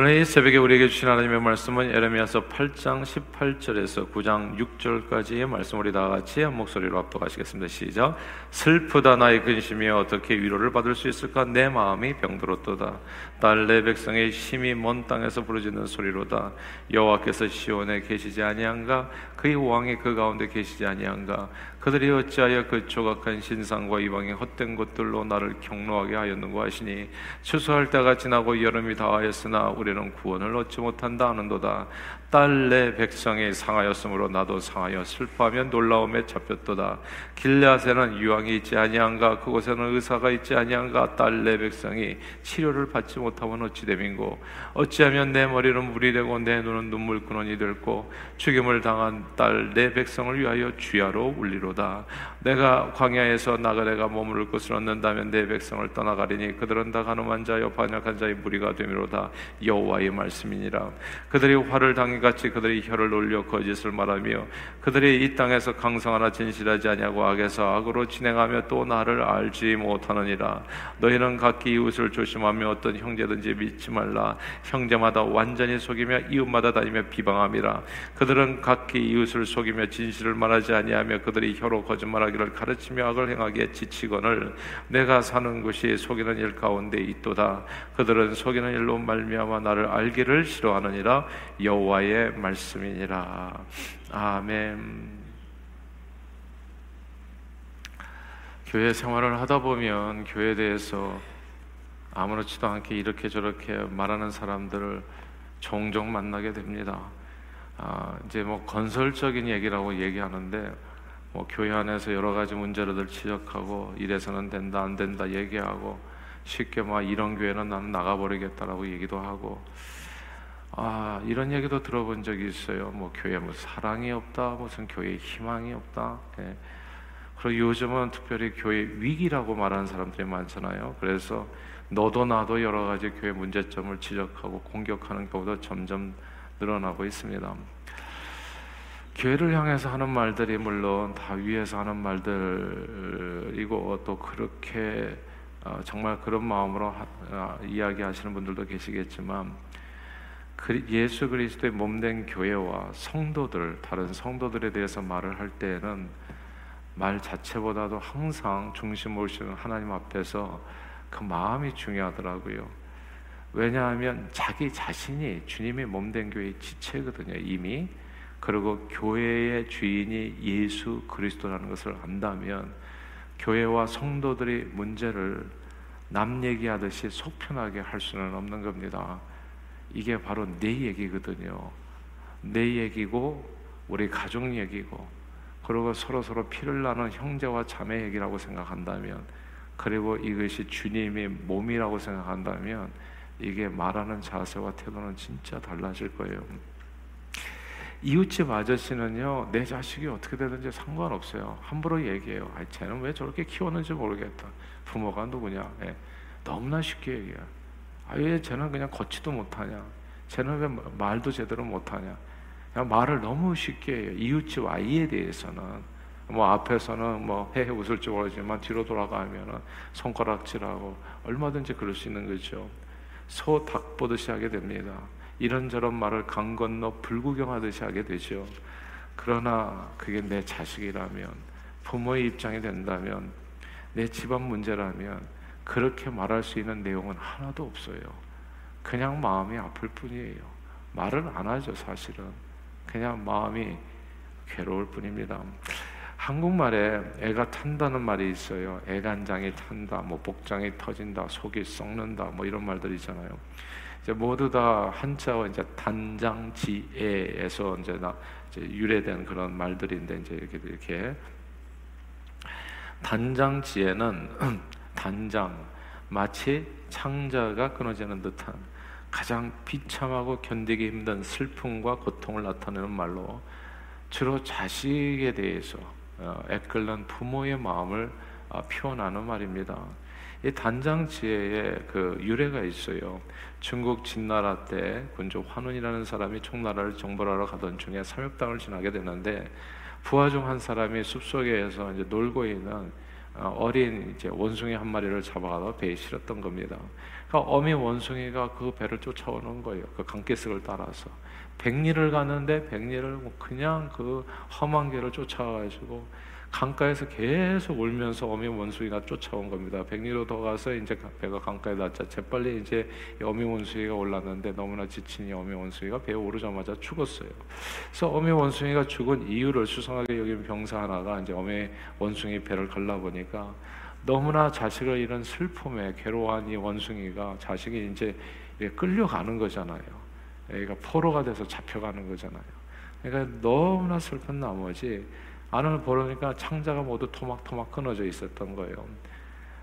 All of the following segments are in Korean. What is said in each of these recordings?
오늘 이 새벽에 우리에게 주신 하나님의 말씀은 예레미야서 8장 18절에서 9장 6절까지의 말씀 우리 다 같이 한 목소리로 압도하시겠습니다. 시작. 슬프다 나의 근심이 어떻게 위로를 받을 수 있을까 내 마음이 병들었도다. 딸내 백성의 심히 먼 땅에서 부르짖는 소리로다. 여호와께서 시온에 계시지 아니한가 그의 왕이 그 가운데 계시지 아니한가 그들이 어찌하여 그 조각한 신상과 이방의 헛된 것들로 나를 경노하게 하였는고 하시니 추수할 때가 지나고 여름이 다하였으나 우리는 구원을 얻지 못한다 하는도다 딸 내 백성이 상하였으므로 나도 상하여 슬퍼하며 놀라움에 잡혔도다. 길앗에는 유황이 있지 아니한가 그곳에는 의사가 있지 아니한가 딸 내 백성이 치료를 받지 못하면 어찌 됨인고 어찌하면 내 머리는 물이 되고 내 눈은 눈물 근원이 될고 죽임을 당한 딸 내 백성을 위하여 주야로 울리로다. 내가 광야에서 나그네가 머무를 곳을 얻는다면 내 백성을 떠나가리니 그들은 다 가늠한 자여 반역한 자의 무리가 되미로다. 여호와의 말씀이니라. 그들이 화를 당해 같이 그들이 혀를 놀려 거짓을 말하며 그들이 이 땅에서 강성하나 진실하지 아니하고 악에서 악으로 진행하며 또 나를 알지 못하느니라. 너희는 각기 이웃을 조심하며 어떤 형제든지 믿지 말라. 형제마다 완전히 속이며 이웃마다 다니며 비방함이라. 그들은 각기 이웃을 속이며 진실을 말하지 아니하며 그들이 혀로 거짓말하기를 가르치며 악을 행하기에 지치거늘 내가 사는 곳이 속이는 일 가운데 있도다. 그들은 속이는 일로 말미암아 나를 알기를 싫어하느니라. 여호와의 여호와의 말씀이니라. 아멘. 교회 생활을 하다 보면 교회에 대해서 아무렇지도 않게 이렇게 저렇게 말하는 사람들을 종종 만나게 됩니다. 아, 이제 뭐 건설적인 얘기라고 얘기하는데 뭐 교회 안에서 여러 가지 문제를 지적하고 이래서는 된다 안 된다 얘기하고 쉽게 막 이런 교회는 나는 나가버리겠다라고 얘기도 하고 아, 이런 얘기도 들어본 적이 있어요. 뭐 교회 뭐 사랑이 없다, 무슨 교회 희망이 없다. 예. 그리고 요즘은 특별히 교회 위기라고 말하는 사람들이 많잖아요. 그래서 너도 나도 여러 가지 교회 문제점을 지적하고 공격하는 경우도 점점 늘어나고 있습니다. 교회를 향해서 하는 말들이 물론 다 위에서 하는 말들이고 또 그렇게 어, 정말 그런 마음으로 어, 이야기하시는 분들도 계시겠지만 예수 그리스도의 몸된 교회와 성도들, 다른 성도들에 대해서 말을 할 때에는 말 자체보다도 항상 중심 오시는 하나님 앞에서 그 마음이 중요하더라고요. 왜냐하면 자기 자신이 주님의 몸된 교회의 지체거든요, 이미. 그리고 교회의 주인이 예수 그리스도라는 것을 안다면 교회와 성도들이 문제를 남 얘기하듯이 속편하게 할 수는 없는 겁니다. 이게 바로 내 얘기거든요. 내 얘기고 우리 가족 얘기고 그리고 서로 서로 피를 나는 형제와 자매 얘기라고 생각한다면 그리고 이것이 주님의 몸이라고 생각한다면 이게 말하는 자세와 태도는 진짜 달라질 거예요. 이웃집 아저씨는요 내 자식이 어떻게 되든지 상관없어요. 함부로 얘기해요. 아, 쟤는 왜 저렇게 키웠는지 모르겠다. 부모가 누구냐? 예. 너무나 쉽게 얘기해요. 아예 쟤는 그냥 걷지도 못하냐? 쟤는 왜 말도 제대로 못하냐? 말을 너무 쉽게 해요. 이웃집 아이에 대해서는 뭐 앞에서는 뭐 헤헤 웃을지 모르지만 뒤로 돌아가면은 손가락질하고 얼마든지 그럴 수 있는 거죠. 소 닭 보듯이 하게 됩니다. 이런저런 말을 강 건너 불구경하듯이 하게 되죠. 그러나 그게 내 자식이라면 부모의 입장이 된다면 내 집안 문제라면 그렇게 말할 수 있는 내용은 하나도 없어요. 그냥 마음이 아플 뿐이에요. 말을 안 하죠, 사실은. 그냥 마음이 괴로울 뿐입니다. 한국말에 애가 탄다는 말이 있어요. 애간장이 탄다, 뭐 복장이 터진다, 속이 썩는다, 뭐 이런 말들 있잖아요. 이제 모두 다 한자와 이제 단장지에에서 이제 나 이제 유래된 그런 말들인데 이제 이렇게 이렇게 단장지에는 단장 마치 창자가 끊어지는 듯한 가장 비참하고 견디기 힘든 슬픔과 고통을 나타내는 말로 주로 자식에 대해서 어, 애끓는 부모의 마음을 어, 표현하는 말입니다. 이 단장 지혜의 그 유래가 있어요. 중국 진나라 때 군주 환운이라는 사람이 총나라를 정벌하러 가던 중에 삼육당을 지나게 되는데 부하 중 한 사람이 숲속에서 이제 놀고 있는 어, 어린 이제 원숭이 한 마리를 잡아가서 배에 실었던 겁니다. 그러니까 어미 원숭이가 그 배를 쫓아오는 거예요. 그 강계석을 따라서 백리를 가는데 백리를 뭐 그냥 그 험한 길을 쫓아가지고 강가에서 계속 울면서 어미 원숭이가 쫓아온 겁니다. 백리로 더 가서 이제 배가 강가에 닿자 재빨리 이제 어미 원숭이가 올랐는데 너무나 지친 이 어미 원숭이가 배에 오르자마자 죽었어요. 그래서 어미 원숭이가 죽은 이유를 수상하게 여긴 병사 하나가 이제 어미 원숭이 배를 갈라 보니까 너무나 자식을 잃은 슬픔에 괴로워한 이 원숭이가 자식이 이제 끌려가는 거잖아요. 애가 포로가 돼서 잡혀가는 거잖아요. 그러니까 너무나 슬픈 나머지 안을 보니까 창자가 모두 토막토막 끊어져 있었던 거예요.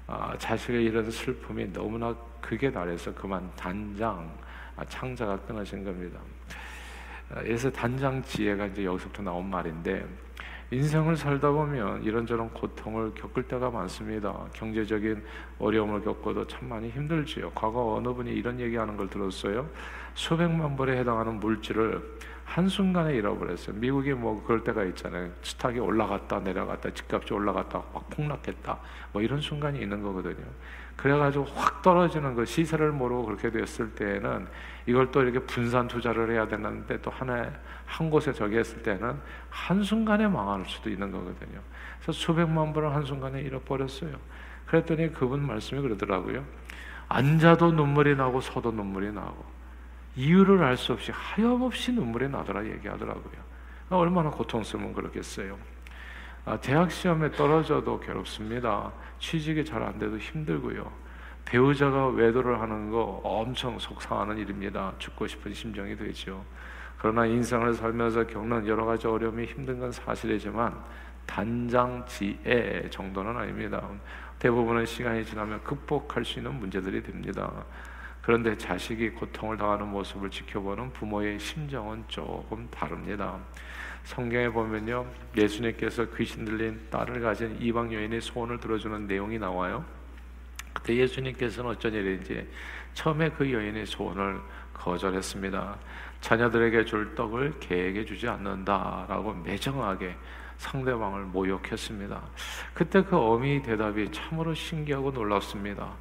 아, 자식의 이런 슬픔이 너무나 극에 달해서 그만 단장 아, 창자가 끊어진 겁니다. 아, 그래서 단장 지혜가 이제 여기서부터 나온 말인데 인생을 살다 보면 이런저런 고통을 겪을 때가 많습니다. 경제적인 어려움을 겪어도 참 많이 힘들지요. 과거 어느 분이 이런 얘기하는 걸 들었어요. 수백만 불에 해당하는 물질을 한순간에 잃어버렸어요. 미국이 뭐 그럴 때가 있잖아요. 스탁이 올라갔다 내려갔다 집값이 올라갔다 확 폭락했다 뭐 이런 순간이 있는 거거든요. 그래가지고 확 떨어지는 그 시세를 모르고 그렇게 됐을 때는 이걸 또 이렇게 분산 투자를 해야 되는데 또 하나 한 곳에 저기 했을 때는 한 순간에 망할 수도 있는 거거든요. 그래서 수백만 불을 한 순간에 잃어버렸어요. 그랬더니 그분 말씀이 그러더라고요. 앉아도 눈물이 나고 서도 눈물이 나고 이유를 알 수 없이 하염없이 눈물이 나더라 얘기하더라고요. 얼마나 고통스러우면 그렇겠어요. 아, 대학 시험에 떨어져도 괴롭습니다. 취직이 잘 안 돼도 힘들고요. 배우자가 외도를 하는 거 엄청 속상하는 일입니다. 죽고 싶은 심정이 되죠. 그러나 인생을 살면서 겪는 여러 가지 어려움이 힘든 건 사실이지만 단장 지혜 정도는 아닙니다. 대부분의 시간이 지나면 극복할 수 있는 문제들이 됩니다. 그런데 자식이 고통을 당하는 모습을 지켜보는 부모의 심정은 조금 다릅니다. 성경에 보면요, 예수님께서 귀신 들린 딸을 가진 이방 여인의 소원을 들어주는 내용이 나와요. 그때 예수님께서는 어쩐 일인지 처음에 그 여인의 소원을 거절했습니다. 자녀들에게 줄 떡을 개에게 주지 않는다라고 매정하게 상대방을 모욕했습니다. 그때 그 어미 대답이 참으로 신기하고 놀랍습니다.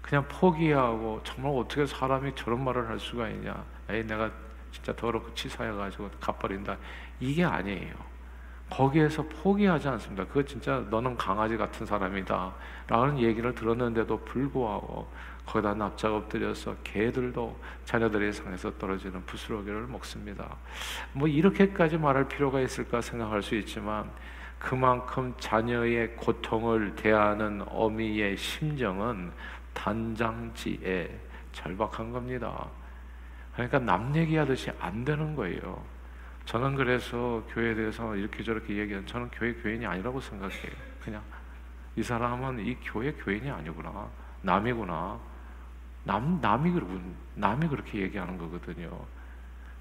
그냥 포기하고 정말 어떻게 사람이 저런 말을 할 수가 있냐? 에이 내가 진짜 더럽고 치사해가지고 갚버린다. 이게 아니에요. 거기에서 포기하지 않습니다. 그거 진짜 너는 강아지 같은 사람이다. 라는 얘기를 들었는데도 불구하고 거기다 납작 엎드려서 개들도 자녀들의 상에서 떨어지는 부스러기를 먹습니다. 뭐 이렇게까지 말할 필요가 있을까 생각할 수 있지만 그만큼 자녀의 고통을 대하는 어미의 심정은 단장지에 절박한 겁니다. 그러니까 남 얘기하듯이 안 되는 거예요. 저는 그래서 교회에 대해서 이렇게 저렇게 얘기하는 저는 교회 교인이 아니라고 생각해요. 그냥 이 사람은 이 교회 교인이 아니구나. 남이구나. 남 남이 그러고 남이 그렇게 얘기하는 거거든요.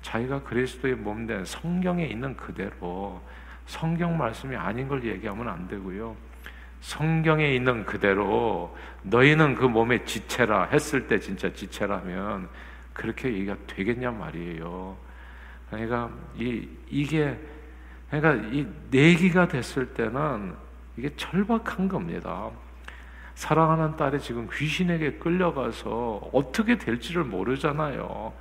자기가 그리스도의 몸된 성경에 있는 그대로 성경 말씀이 아닌 걸 얘기하면 안 되고요. 성경에 있는 그대로 너희는 그 몸의 지체라 했을 때 진짜 지체라면 그렇게 얘기가 되겠냐 말이에요. 그러니까 이 이게 그러니까 이 내기가 됐을 때는 이게 절박한 겁니다. 사랑하는 딸이 지금 귀신에게 끌려가서 어떻게 될지를 모르잖아요.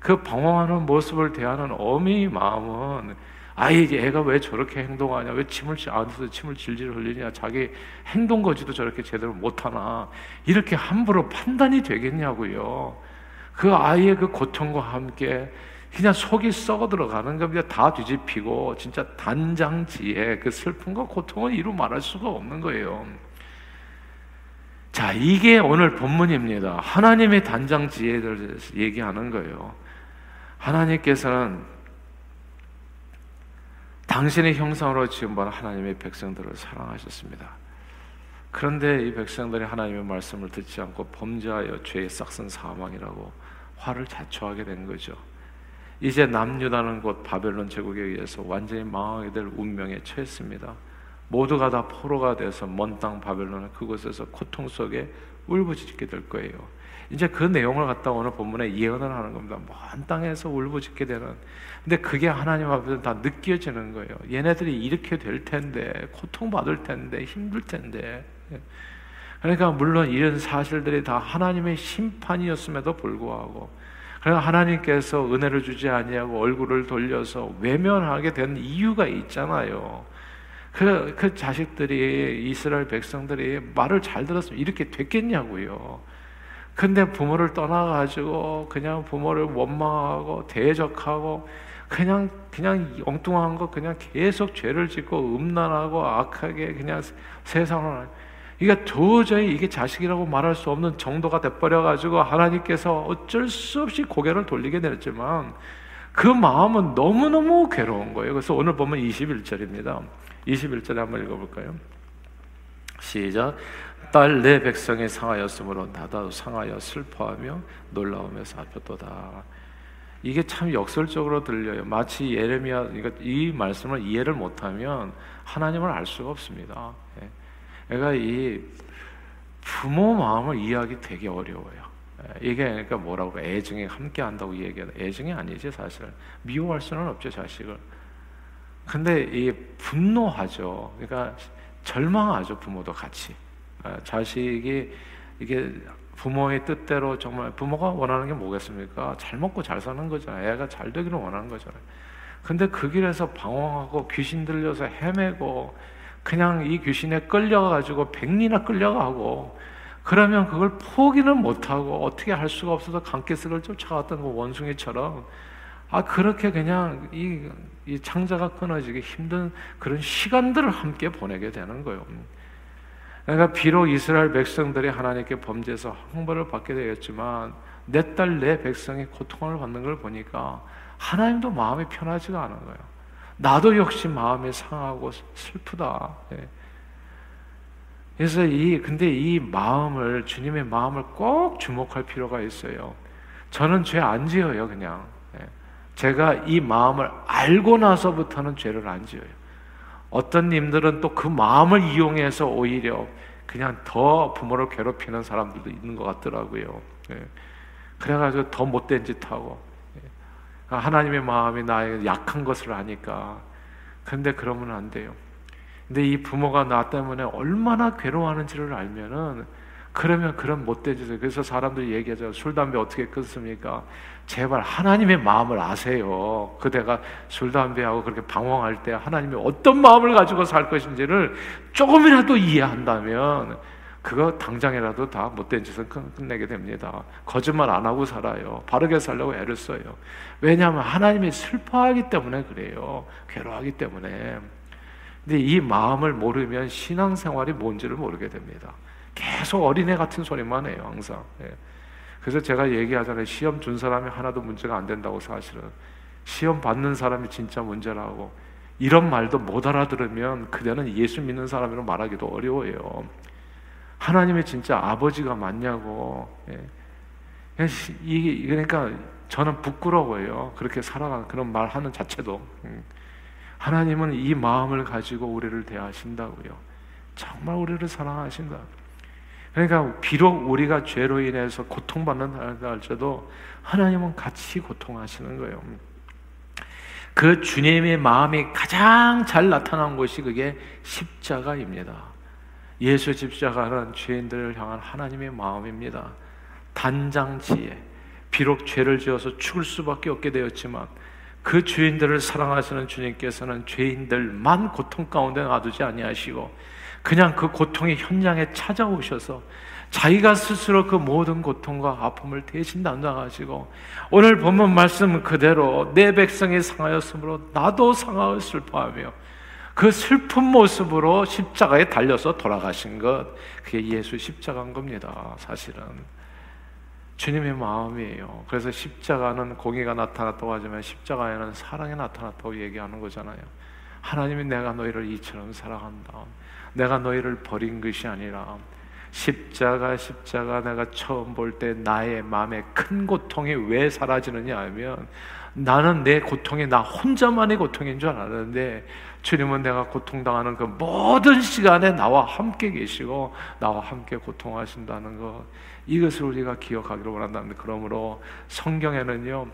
그 방황하는 모습을 대하는 어미의 마음은 아이 애가 왜 저렇게 행동하냐? 왜 침을 안에서 침을 질질 흘리냐? 자기 행동 거지도 저렇게 제대로 못하나? 이렇게 함부로 판단이 되겠냐고요. 그 아이의 그 고통과 함께 그냥 속이 썩어 들어가는 겁니다. 다 뒤집히고 진짜 단장지에 그 슬픔과 고통을 이루 말할 수가 없는 거예요. 자, 이게 오늘 본문입니다. 하나님의 단장 지혜를 얘기하는 거예요. 하나님께서는 당신의 형상으로 지음받은 하나님의 백성들을 사랑하셨습니다. 그런데 이 백성들이 하나님의 말씀을 듣지 않고 범죄하여 죄에 싹슨 사망이라고 화를 자초하게 된 거죠. 이제 남유다는 곳 바벨론 제국에 의해서 완전히 망하게 될 운명에 처했습니다. 모두가 다 포로가 돼서 먼 땅 바벨론 그곳에서 고통 속에 울부짖게 될 거예요. 이제 그 내용을 갖다 오늘 본문에 예언을 하는 겁니다. 먼 땅에서 울부짖게 되는. 근데 그게 하나님 앞에서 다 느껴지는 거예요. 얘네들이 이렇게 될 텐데, 고통받을 텐데, 힘들 텐데. 그러니까 물론 이런 사실들이 다 하나님의 심판이었음에도 불구하고 그러나 하나님께서 은혜를 주지 아니하고 얼굴을 돌려서 외면하게 된 이유가 있잖아요. 그, 그 자식들이 이스라엘 백성들이 말을 잘 들었으면 이렇게 됐겠냐고요. 근데 부모를 떠나가지고 그냥 부모를 원망하고 대적하고 그냥 그냥 엉뚱한 거 그냥 계속 죄를 짓고 음란하고 악하게 그냥 세상을 이게 도저히 이게 자식이라고 말할 수 없는 정도가 돼버려 가지고 하나님께서 어쩔 수 없이 고개를 돌리게 되었지만 그 마음은 너무너무 괴로운 거예요. 그래서 오늘 보면 21절입니다. 21절에 한번 읽어볼까요? 시작. 딸 내 백성이 상하였으므로 나도 상하여 슬퍼하며 놀라우며 살폈도다. 이게 참 역설적으로 들려요. 마치 예레미야 이 말씀을 이해를 못하면 하나님을 알 수가 없습니다. 예. 그러니까 이 부모 마음을 이해하기 되게 어려워요. 예. 이게 그러니까 뭐라고 애증이 함께 한다고 얘기하는 애증이 아니지 사실 미워할 수는 없죠 자식을. 근데 이 분노하죠. 그러니까 절망하죠 부모도 같이. 예, 자식이 이게 부모의 뜻대로 정말 부모가 원하는 게 뭐겠습니까? 잘 먹고 잘 사는 거잖아요. 애가 잘 되기를 원하는 거잖아요. 근데 그 길에서 방황하고 귀신 들려서 헤매고 그냥 이 귀신에 끌려가지고 백리나 끌려가고 그러면 그걸 포기는 못하고 어떻게 할 수가 없어서 강기스를 쫓아갔던 그 원숭이처럼 아 그렇게 그냥 이, 이 창자가 끊어지기 힘든 그런 시간들을 함께 보내게 되는 거예요. 그러니까 비록 이스라엘 백성들이 하나님께 범죄해서 형벌을 받게 되었지만 내 딸 내 백성이 고통을 받는 걸 보니까 하나님도 마음이 편하지가 않은 거예요. 나도 역시 마음이 상하고 슬프다. 네. 그래서 이 근데 이 마음을 주님의 마음을 꼭 주목할 필요가 있어요. 저는 죄 안 지어요, 그냥. 네. 제가 이 마음을 알고 나서부터는 죄를 안 지어요. 어떤 님들은 또 그 마음을 이용해서 오히려 그냥 더 부모를 괴롭히는 사람들도 있는 것 같더라고요. 예. 그래가지고 더 못된 짓 하고 예. 하나님의 마음이 나의 약한 것을 아니까. 근데 그러면 안 돼요. 근데 이 부모가 나 때문에 얼마나 괴로워하는지를 알면은 그러면 그런 못된 짓을 그래서 사람들이 얘기하죠. 술 담배 어떻게 끊습니까? 제발 하나님의 마음을 아세요. 그대가 술 담배하고 그렇게 방황할 때 하나님이 어떤 마음을 가지고 살 것인지를 조금이라도 이해한다면 그거 당장이라도 다 못된 짓을 끝내게 됩니다. 거짓말 안 하고 살아요. 바르게 살려고 애를 써요. 왜냐하면 하나님이 슬퍼하기 때문에 그래요. 괴로워하기 때문에. 근데 이 마음을 모르면 신앙생활이 뭔지를 모르게 됩니다. 계속 어린애 같은 소리만 해요, 항상. 예. 그래서 제가 얘기하잖아요. 시험 준 사람이 하나도 문제가 안 된다고 사실은. 시험 받는 사람이 진짜 문제라고. 이런 말도 못 알아들으면 그대는 예수 믿는 사람이라고 말하기도 어려워요. 하나님의 진짜 아버지가 맞냐고. 예. 이게 그러니까 저는 부끄러워요. 그렇게 살아가는 그런 말 하는 자체도. 음. 하나님은 이 마음을 가지고 우리를 대하신다고요. 정말 우리를 사랑하신다. 그러니까 비록 우리가 죄로 인해서 고통받는 할지라도 하나님은 같이 고통하시는 거예요. 그 주님의 마음이 가장 잘 나타난 곳이 그게 십자가입니다. 예수 십자가는 죄인들을 향한 하나님의 마음입니다. 단장치에 비록 죄를 지어서 죽을 수밖에 없게 되었지만 그 죄인들을 사랑하시는 주님께서는 죄인들만 고통 가운데 놔두지 아니하시고 그냥 그 고통의 현장에 찾아오셔서 자기가 스스로 그 모든 고통과 아픔을 대신 담당하시고 오늘 본문 말씀 그대로 내 백성이 상하였으므로 나도 상하여 슬퍼하며 그 슬픈 모습으로 십자가에 달려서 돌아가신 것 그게 예수 십자가인 겁니다 사실은. 주님의 마음이에요. 그래서 십자가는 공의가 나타났다고 하지만 십자가에는 사랑이 나타났다고 얘기하는 거잖아요. 하나님이 내가 너희를 이처럼 사랑한다. 내가 너희를 버린 것이 아니라 십자가 십자가 내가 처음 볼 때 나의 마음에 큰 고통이 왜 사라지느냐 하면 나는 내 고통이 나 혼자만의 고통인 줄 알았는데 주님은 내가 고통당하는 그 모든 시간에 나와 함께 계시고 나와 함께 고통하신다는 것 이것을 우리가 기억하기를 원한다는데 그러므로 성경에는요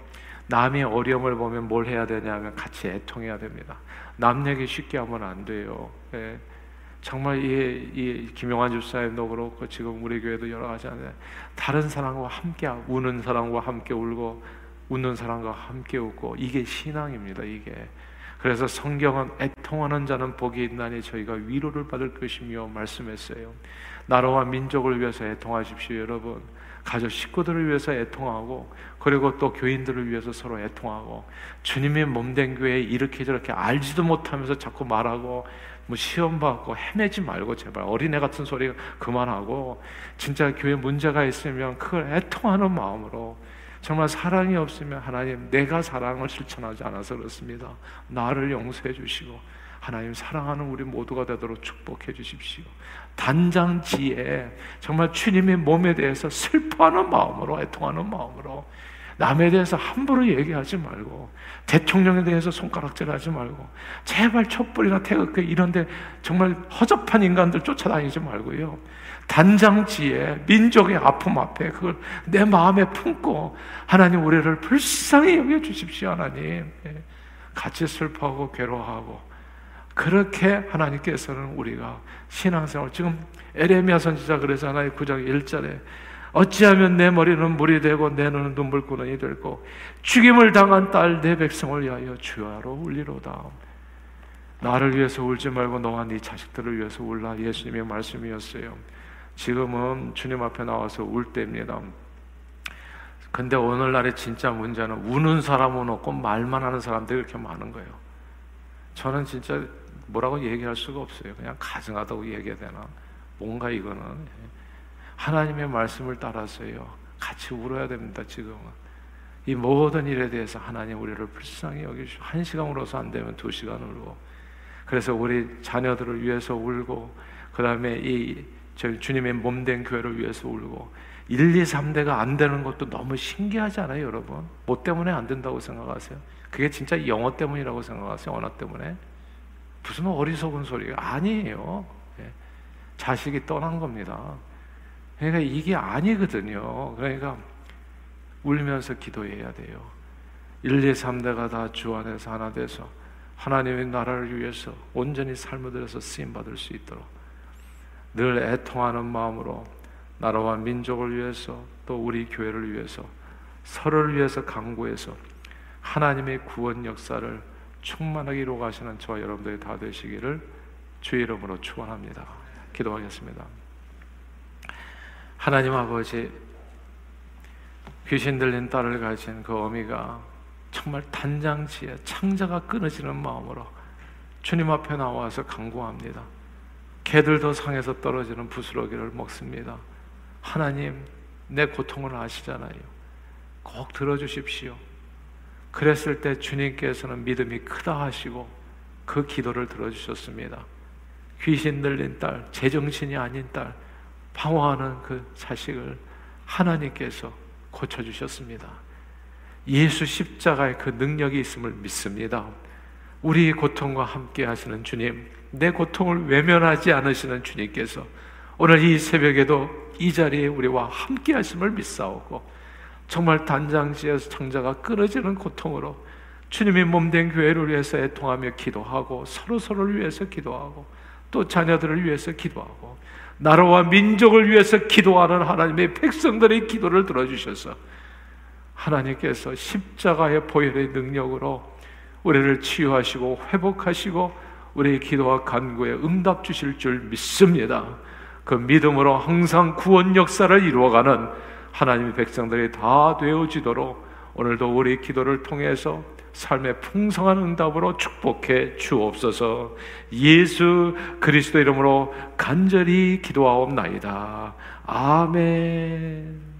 남의 어려움을 보면 뭘 해야 되냐 하면 같이 애통해야 됩니다. 남 얘기 쉽게 하면 안 돼요. 예. 정말 이, 이 김용환 집사님도 그렇고 지금 우리 교회도 여러 가지 하는데 다른 사람과 함께 우는 사람과 함께 울고 웃는 사람과 함께 웃고 이게 신앙입니다. 이게 그래서 성경은 애통하는 자는 복이 있나니 저희가 위로를 받을 것이며 말씀했어요. 나라와 민족을 위해서 애통하십시오, 여러분. 가족 식구들을 위해서 애통하고 그리고 또 교인들을 위해서 서로 애통하고 주님의 몸된 교회 이렇게 저렇게 알지도 못하면서 자꾸 말하고 뭐 시험 받고 헤매지 말고 제발 어린애 같은 소리 그만하고 진짜 교회 문제가 있으면 그걸 애통하는 마음으로 정말 사랑이 없으면 하나님 내가 사랑을 실천하지 않아서 그렇습니다. 나를 용서해 주시고 하나님 사랑하는 우리 모두가 되도록 축복해 주십시오. 단장지에 정말 주님의 몸에 대해서 슬퍼하는 마음으로 애통하는 마음으로 남에 대해서 함부로 얘기하지 말고 대통령에 대해서 손가락질하지 말고 제발 촛불이나 태극기 이런데 정말 허접한 인간들 쫓아다니지 말고요. 단장지에 민족의 아픔 앞에 그걸 내 마음에 품고 하나님 우리를 불쌍히 여겨 주십시오 하나님. 예. 같이 슬퍼하고 괴로워하고 그렇게 하나님께서는 우리가 신앙생활 지금 에레미야 선지자 하나님 9장 1절에 어찌하면 내 머리는 물이 되고 내 눈은 눈물구멍이 되고 죽임을 당한 딸 내 백성을 위하여 주야로 울리로다. 나를 위해서 울지 말고 너와 네 자식들을 위해서 울라 예수님의 말씀이었어요. 지금은 주님 앞에 나와서 울 때입니다. 근데 오늘날의 진짜 문제는 우는 사람은 없고 말만 하는 사람들이 이렇게 많은 거예요. 저는 진짜 뭐라고 얘기할 수가 없어요. 그냥 가증하다고 얘기해야 되나? 뭔가 이거는 하나님의 말씀을 따라서요. 같이 울어야 됩니다. 지금은 이 모든 일에 대해서 하나님 우리를 불쌍히 여기시고 한 시간 울어서 안 되면 두 시간 울고 그래서 우리 자녀들을 위해서 울고 그 다음에 이 주님의 몸된 교회를 위해서 울고 1, 2, 3대가 안 되는 것도 너무 신기하지 않아요, 여러분? 뭐 때문에 안 된다고 생각하세요? 그게 진짜 영어 때문이라고 생각하세요? 언어 때문에? 무슨 어리석은 소리가 아니에요. 예. 자식이 떠난 겁니다. 그러니까 이게 아니거든요. 그러니까 울면서 기도해야 돼요. 1, 2, 3대가 다 주 안에서 하나 돼서 하나님의 나라를 위해서 온전히 삶을 들여서 쓰임 받을 수 있도록 늘 애통하는 마음으로 나라와 민족을 위해서 또 우리 교회를 위해서 서로를 위해서 강구해서 하나님의 구원 역사를 충만하게 이루어 가시는 저와 여러분들이 다 되시기를 주의 이름으로 축원합니다. 기도하겠습니다. 하나님 아버지 귀신 들린 딸을 가진 그 어미가 정말 단장지에 창자가 끊어지는 마음으로 주님 앞에 나와서 간구합니다. 개들도 상에서 떨어지는 부스러기를 먹습니다. 하나님, 내 고통을 아시잖아요. 꼭 들어주십시오. 그랬을 때 주님께서는 믿음이 크다 하시고 그 기도를 들어주셨습니다. 귀신 들린 딸, 제정신이 아닌 딸, 방황하는 그 자식을 하나님께서 고쳐주셨습니다. 예수 십자가의 그 능력이 있음을 믿습니다. 우리 고통과 함께 하시는 주님, 내 고통을 외면하지 않으시는 주님께서 오늘 이 새벽에도 이 자리에 우리와 함께 하심을 믿사오고 정말 단장지에서 창자가 끊어지는 고통으로 주님의 몸된 교회를 위해서 애통하며 기도하고 서로 서로를 위해서 기도하고 또 자녀들을 위해서 기도하고 나라와 민족을 위해서 기도하는 하나님의 백성들의 기도를 들어주셔서 하나님께서 십자가의 보혈의 능력으로 우리를 치유하시고 회복하시고 우리의 기도와 간구에 응답 주실 줄 믿습니다. 그 믿음으로 항상 구원 역사를 이루어가는 하나님의 백성들이 다 되어지도록 오늘도 우리 기도를 통해서 삶의 풍성한 응답으로 축복해 주옵소서. 예수 그리스도 이름으로 간절히 기도하옵나이다. 아멘.